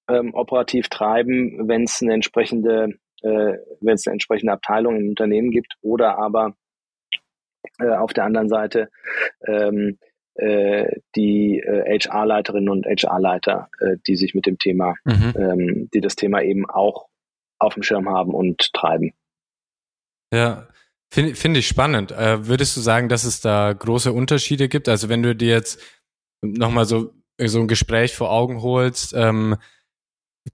ähm, operativ treiben, wenn es eine entsprechende, äh, wenn es eine entsprechende Abteilung im Unternehmen gibt, oder aber äh, auf der anderen Seite ähm, äh, die äh, HR-Leiterinnen und HR-Leiter, äh, die sich mit dem Thema, mhm. ähm, die das Thema eben auch auf dem Schirm haben und treiben. Ja, finde find ich spannend. Äh, würdest du sagen, dass es da große Unterschiede gibt? Also wenn du dir jetzt nochmal so, so ein Gespräch vor Augen holst, ähm,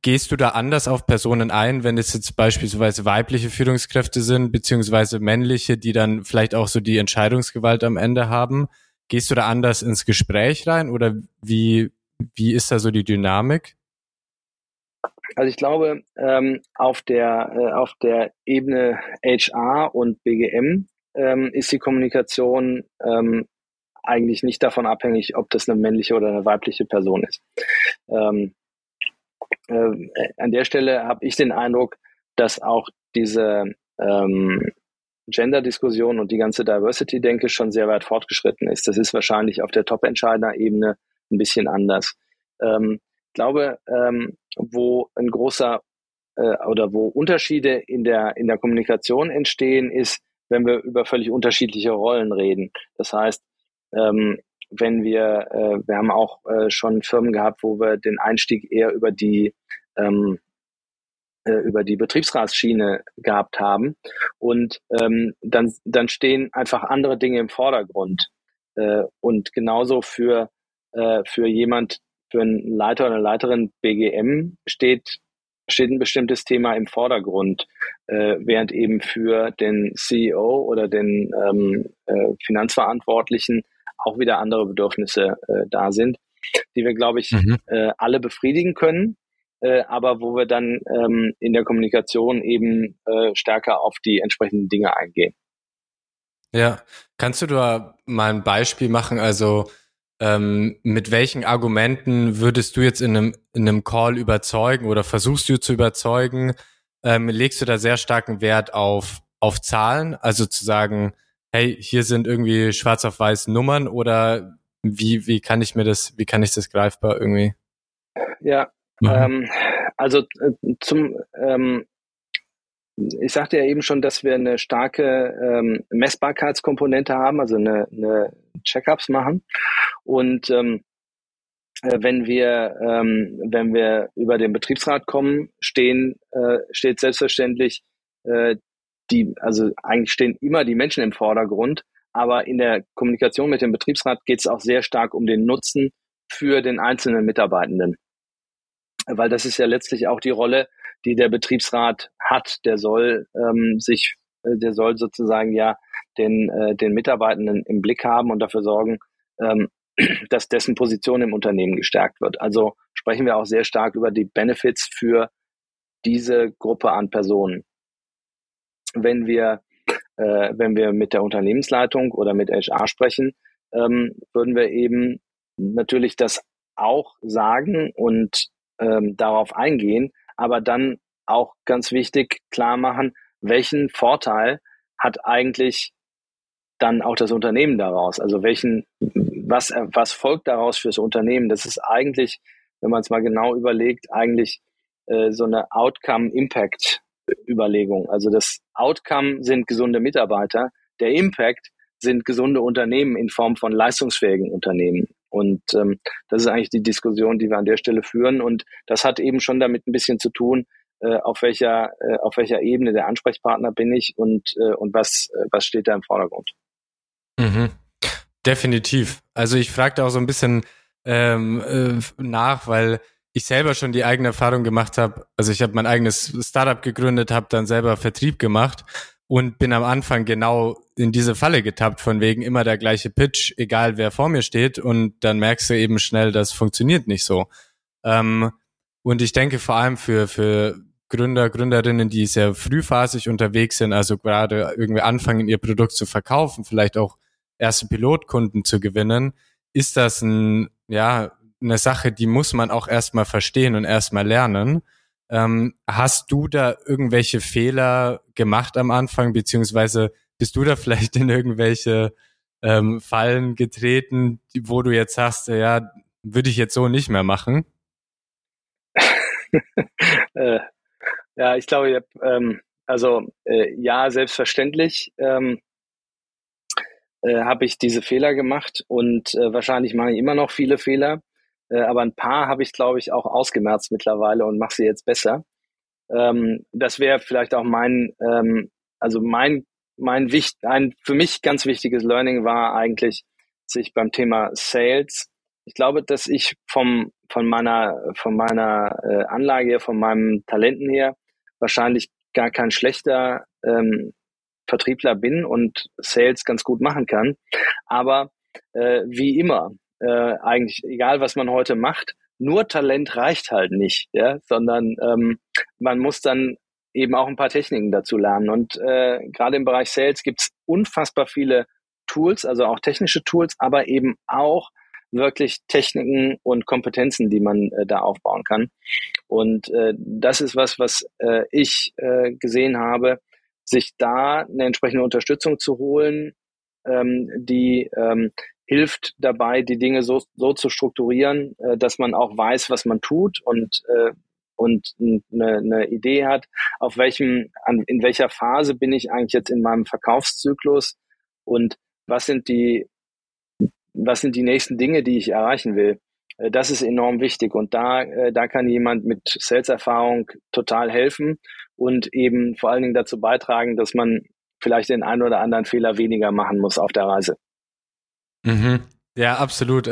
gehst du da anders auf Personen ein, wenn es jetzt beispielsweise weibliche Führungskräfte sind, beziehungsweise männliche, die dann vielleicht auch so die Entscheidungsgewalt am Ende haben? Gehst du da anders ins Gespräch rein oder wie, wie ist da so die Dynamik? Also ich glaube, ähm, auf der äh, auf der Ebene HR und BGM ähm, ist die Kommunikation ähm, eigentlich nicht davon abhängig, ob das eine männliche oder eine weibliche Person ist. Ähm, äh, an der Stelle habe ich den Eindruck, dass auch diese ähm, Gender-Diskussion und die ganze Diversity-Denke schon sehr weit fortgeschritten ist. Das ist wahrscheinlich auf der Top-Entscheider-Ebene ein bisschen anders. Ähm, ich glaube, ähm, wo ein großer äh, oder wo Unterschiede in der, in der Kommunikation entstehen, ist, wenn wir über völlig unterschiedliche Rollen reden. Das heißt, ähm, wenn wir, äh, wir haben auch äh, schon Firmen gehabt, wo wir den Einstieg eher über die ähm, äh, über die Betriebsratsschiene gehabt haben. Und ähm, dann dann stehen einfach andere Dinge im Vordergrund. Äh, und genauso für äh, für jemand für einen Leiter oder eine Leiterin BGM steht steht ein bestimmtes Thema im Vordergrund, äh, während eben für den CEO oder den ähm, äh, Finanzverantwortlichen auch wieder andere Bedürfnisse äh, da sind, die wir, glaube ich, mhm. äh, alle befriedigen können, äh, aber wo wir dann ähm, in der Kommunikation eben äh, stärker auf die entsprechenden Dinge eingehen. Ja, kannst du da mal ein Beispiel machen? Also ähm, mit welchen Argumenten würdest du jetzt in einem, in einem Call überzeugen oder versuchst du zu überzeugen? Ähm, legst du da sehr starken Wert auf, auf Zahlen? Also zu sagen, hey, hier sind irgendwie schwarz auf weiß Nummern oder wie, wie kann ich mir das, wie kann ich das greifbar irgendwie? Ja, ähm, also äh, zum ähm, ich sagte ja eben schon, dass wir eine starke ähm, Messbarkeitskomponente haben, also eine, eine Checkups machen. Und ähm, äh, wenn wir ähm, wenn wir über den Betriebsrat kommen, stehen äh, steht selbstverständlich äh, die also eigentlich stehen immer die Menschen im Vordergrund, aber in der Kommunikation mit dem Betriebsrat geht es auch sehr stark um den Nutzen für den einzelnen Mitarbeitenden, weil das ist ja letztlich auch die Rolle, die der Betriebsrat hat. Der soll ähm, sich, äh, der soll sozusagen ja den, äh, den Mitarbeitenden im Blick haben und dafür sorgen, ähm, dass dessen Position im Unternehmen gestärkt wird. Also sprechen wir auch sehr stark über die Benefits für diese Gruppe an Personen. Wenn wir, äh, wenn wir mit der Unternehmensleitung oder mit HR sprechen, ähm, würden wir eben natürlich das auch sagen und ähm, darauf eingehen, aber dann auch ganz wichtig klar machen, welchen Vorteil hat eigentlich dann auch das Unternehmen daraus? Also welchen, was, was folgt daraus fürs Unternehmen? Das ist eigentlich, wenn man es mal genau überlegt, eigentlich äh, so eine Outcome-Impact-Überlegung. Also das Outcome sind gesunde Mitarbeiter, der Impact sind gesunde Unternehmen in Form von leistungsfähigen Unternehmen. Und ähm, das ist eigentlich die Diskussion, die wir an der Stelle führen. Und das hat eben schon damit ein bisschen zu tun, äh, auf welcher äh, auf welcher Ebene der Ansprechpartner bin ich und äh, und was äh, was steht da im Vordergrund. Mhm. Definitiv. Also ich fragte auch so ein bisschen ähm, äh, nach, weil ich selber schon die eigene Erfahrung gemacht habe. Also ich habe mein eigenes Startup gegründet, habe dann selber Vertrieb gemacht und bin am Anfang genau in diese Falle getappt, von wegen immer der gleiche Pitch, egal wer vor mir steht. Und dann merkst du eben schnell, das funktioniert nicht so. Ähm, und ich denke vor allem für, für Gründer, Gründerinnen, die sehr frühphasig unterwegs sind, also gerade irgendwie anfangen, ihr Produkt zu verkaufen, vielleicht auch erste Pilotkunden zu gewinnen, ist das ein, ja, eine Sache, die muss man auch erstmal verstehen und erstmal lernen. Ähm, hast du da irgendwelche Fehler gemacht am Anfang, beziehungsweise bist du da vielleicht in irgendwelche ähm, Fallen getreten, wo du jetzt sagst, ja, würde ich jetzt so nicht mehr machen? äh, ja, ich glaube, ähm, also äh, ja, selbstverständlich ähm, äh, habe ich diese Fehler gemacht und äh, wahrscheinlich mache ich immer noch viele Fehler. Äh, aber ein paar habe ich, glaube ich, auch ausgemerzt mittlerweile und mache sie jetzt besser. Ähm, das wäre vielleicht auch mein, ähm, also mein, mein wichtig, ein für mich ganz wichtiges Learning war eigentlich, sich beim Thema Sales, ich glaube, dass ich vom, von meiner, von meiner äh, Anlage her, von meinem Talenten her, wahrscheinlich gar kein schlechter ähm, Vertriebler bin und Sales ganz gut machen kann. Aber äh, wie immer, äh, eigentlich egal was man heute macht, nur Talent reicht halt nicht, ja, sondern ähm, man muss dann eben auch ein paar Techniken dazu lernen. Und äh, gerade im Bereich Sales gibt es unfassbar viele Tools, also auch technische Tools, aber eben auch wirklich Techniken und Kompetenzen, die man äh, da aufbauen kann. Und äh, das ist was, was äh, ich äh, gesehen habe, sich da eine entsprechende Unterstützung zu holen, ähm, die ähm, hilft dabei, die Dinge so, so zu strukturieren, äh, dass man auch weiß, was man tut und äh, und eine, eine Idee hat, auf welchem, an, in welcher Phase bin ich eigentlich jetzt in meinem Verkaufszyklus und was sind die, was sind die nächsten Dinge, die ich erreichen will. Äh, das ist enorm wichtig und da, äh, da kann jemand mit Sales-Erfahrung total helfen und eben vor allen Dingen dazu beitragen, dass man vielleicht den einen oder anderen Fehler weniger machen muss auf der Reise. Mhm. Ja, absolut.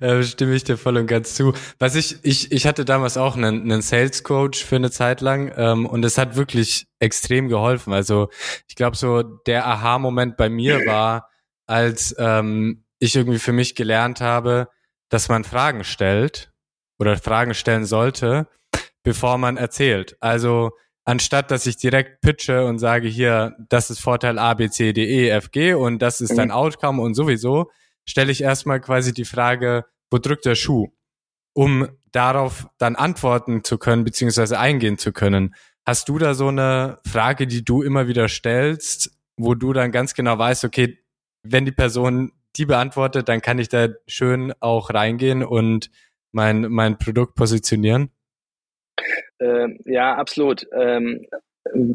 da stimme ich dir voll und ganz zu. Was ich, ich, ich hatte damals auch einen, einen Sales Coach für eine Zeit lang ähm, und es hat wirklich extrem geholfen. Also ich glaube, so der Aha-Moment bei mir war, als ähm, ich irgendwie für mich gelernt habe, dass man Fragen stellt oder Fragen stellen sollte, bevor man erzählt. Also anstatt dass ich direkt pitche und sage hier, das ist Vorteil A, B, C, D, E, F, G und das ist dein mhm. Outcome und sowieso, stelle ich erstmal quasi die Frage, wo drückt der Schuh? Um darauf dann antworten zu können, beziehungsweise eingehen zu können. Hast du da so eine Frage, die du immer wieder stellst, wo du dann ganz genau weißt, okay, wenn die Person die beantwortet, dann kann ich da schön auch reingehen und mein, mein Produkt positionieren? Ähm, ja, absolut. Ähm,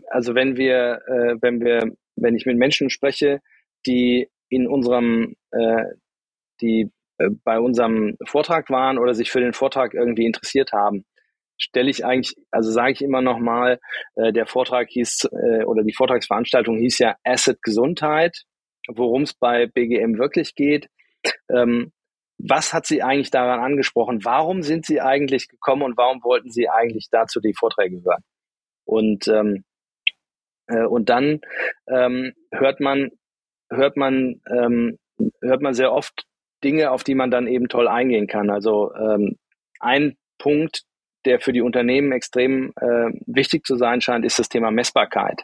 also wenn wir, äh, wenn wir, wenn ich mit Menschen spreche, die in unserem, äh, die äh, bei unserem Vortrag waren oder sich für den Vortrag irgendwie interessiert haben, stelle ich eigentlich, also sage ich immer noch mal, äh, der Vortrag hieß äh, oder die Vortragsveranstaltung hieß ja Asset Gesundheit, worum es bei BGM wirklich geht. Ähm, was hat Sie eigentlich daran angesprochen? Warum sind Sie eigentlich gekommen und warum wollten Sie eigentlich dazu die Vorträge hören? Und ähm, äh, und dann ähm, hört man hört man ähm, hört man sehr oft Dinge, auf die man dann eben toll eingehen kann. Also ähm, ein Punkt, der für die Unternehmen extrem äh, wichtig zu sein scheint, ist das Thema Messbarkeit.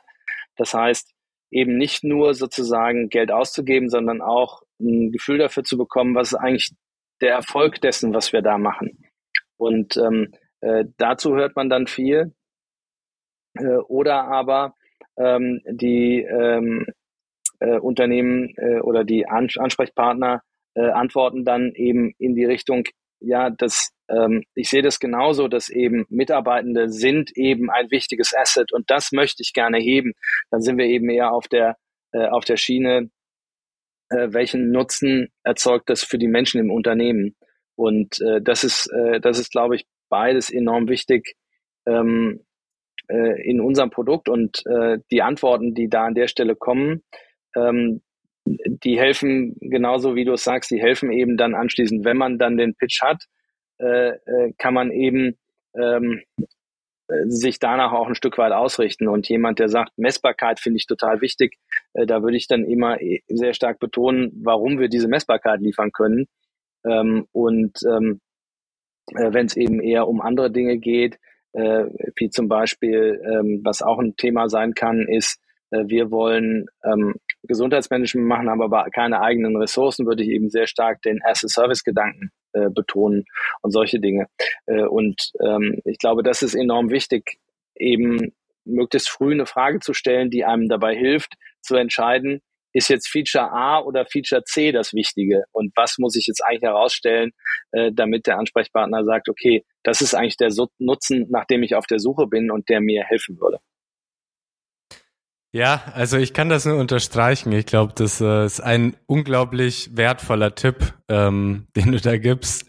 Das heißt, eben nicht nur sozusagen Geld auszugeben, sondern auch ein Gefühl dafür zu bekommen, was ist eigentlich der Erfolg dessen, was wir da machen. Und ähm, äh, dazu hört man dann viel. Äh, oder aber ähm, die ähm, äh, Unternehmen äh, oder die Ans Ansprechpartner äh, antworten dann eben in die Richtung, ja, das, ähm, ich sehe das genauso, dass eben Mitarbeitende sind eben ein wichtiges Asset und das möchte ich gerne heben. Dann sind wir eben eher auf der, äh, auf der Schiene, äh, welchen Nutzen erzeugt das für die Menschen im Unternehmen. Und äh, das ist, äh, das ist, glaube ich, beides enorm wichtig ähm, äh, in unserem Produkt und äh, die Antworten, die da an der Stelle kommen, ähm, die helfen genauso wie du es sagst, die helfen eben dann anschließend, wenn man dann den Pitch hat, äh, äh, kann man eben ähm, sich danach auch ein Stück weit ausrichten. Und jemand, der sagt, Messbarkeit finde ich total wichtig, äh, da würde ich dann immer äh, sehr stark betonen, warum wir diese Messbarkeit liefern können. Ähm, und ähm, äh, wenn es eben eher um andere Dinge geht, äh, wie zum Beispiel, ähm, was auch ein Thema sein kann, ist, äh, wir wollen Gesundheitsmanagement machen, haben aber keine eigenen Ressourcen, würde ich eben sehr stark den As-a-Service-Gedanken äh, betonen und solche Dinge. Äh, und ähm, ich glaube, das ist enorm wichtig, eben möglichst früh eine Frage zu stellen, die einem dabei hilft, zu entscheiden, ist jetzt Feature A oder Feature C das Wichtige? Und was muss ich jetzt eigentlich herausstellen, äh, damit der Ansprechpartner sagt, okay, das ist eigentlich der Nutzen, nach dem ich auf der Suche bin und der mir helfen würde. Ja, also ich kann das nur unterstreichen. Ich glaube, das äh, ist ein unglaublich wertvoller Tipp, ähm, den du da gibst.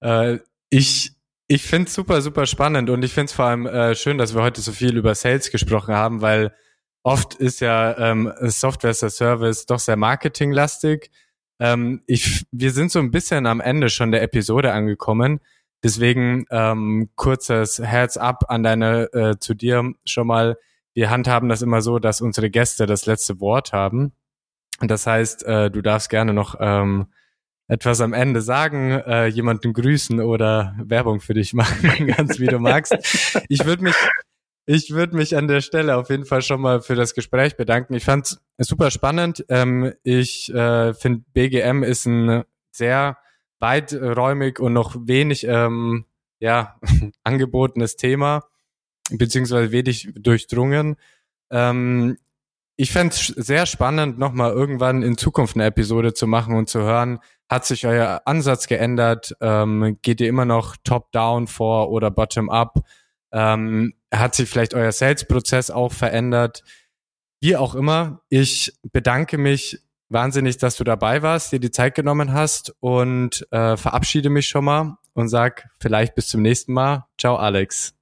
Äh, ich ich finde es super, super spannend und ich finde es vor allem äh, schön, dass wir heute so viel über Sales gesprochen haben, weil oft ist ja ähm, Software as a Service doch sehr marketinglastig. Ähm, ich, wir sind so ein bisschen am Ende schon der Episode angekommen. Deswegen ähm, kurzes Heads up an deine äh, zu dir schon mal wir handhaben das immer so, dass unsere Gäste das letzte Wort haben. Das heißt, äh, du darfst gerne noch ähm, etwas am Ende sagen, äh, jemanden grüßen oder Werbung für dich machen, ganz wie du magst. Ich würde mich ich würde mich an der Stelle auf jeden Fall schon mal für das Gespräch bedanken. Ich fand es super spannend. Ähm, ich äh, finde, BGM ist ein sehr weiträumig und noch wenig ähm, ja, angebotenes Thema, beziehungsweise wenig durchdrungen. Ähm, ich fände es sehr spannend, nochmal irgendwann in Zukunft eine Episode zu machen und zu hören, hat sich euer Ansatz geändert? Ähm, geht ihr immer noch top-down vor oder bottom-up? Ähm, hat sich vielleicht euer Sales-Prozess auch verändert? Wie auch immer, ich bedanke mich wahnsinnig, dass du dabei warst, dir die Zeit genommen hast und äh, verabschiede mich schon mal und sag vielleicht bis zum nächsten Mal. Ciao, Alex.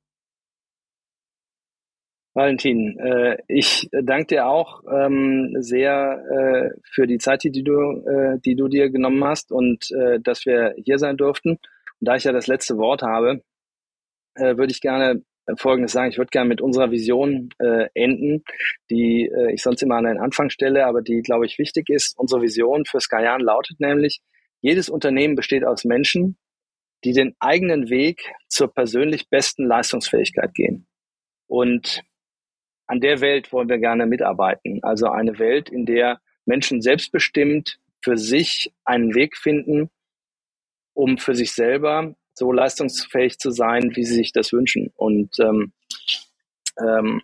Valentin, äh, ich danke dir auch ähm, sehr äh, für die Zeit, die du, äh, die du dir genommen hast und äh, dass wir hier sein durften. Und da ich ja das letzte Wort habe, äh, würde ich gerne Folgendes sagen. Ich würde gerne mit unserer Vision äh, enden, die ich sonst immer an den Anfang stelle, aber die, glaube ich, wichtig ist. Unsere Vision für Skyan lautet nämlich, jedes Unternehmen besteht aus Menschen, die den eigenen Weg zur persönlich besten Leistungsfähigkeit gehen. Und an der Welt wollen wir gerne mitarbeiten. Also eine Welt, in der Menschen selbstbestimmt für sich einen Weg finden, um für sich selber so leistungsfähig zu sein, wie sie sich das wünschen. Und ähm, ähm,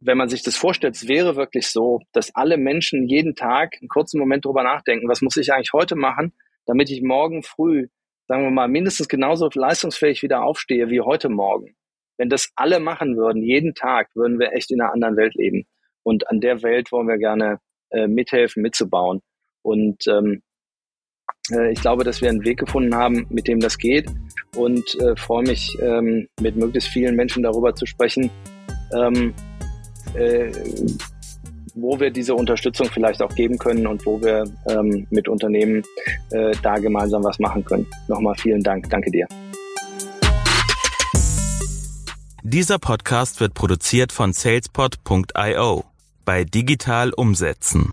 wenn man sich das vorstellt, es wäre wirklich so, dass alle Menschen jeden Tag einen kurzen Moment drüber nachdenken, was muss ich eigentlich heute machen, damit ich morgen früh, sagen wir mal, mindestens genauso leistungsfähig wieder aufstehe wie heute Morgen. Wenn das alle machen würden, jeden Tag, würden wir echt in einer anderen Welt leben. Und an der Welt wollen wir gerne äh, mithelfen, mitzubauen. Und ähm, äh, ich glaube, dass wir einen Weg gefunden haben, mit dem das geht. Und äh, freue mich, ähm, mit möglichst vielen Menschen darüber zu sprechen, ähm, äh, wo wir diese Unterstützung vielleicht auch geben können und wo wir ähm, mit Unternehmen äh, da gemeinsam was machen können. Nochmal vielen Dank. Danke dir. Dieser Podcast wird produziert von salespod.io bei Digital Umsetzen.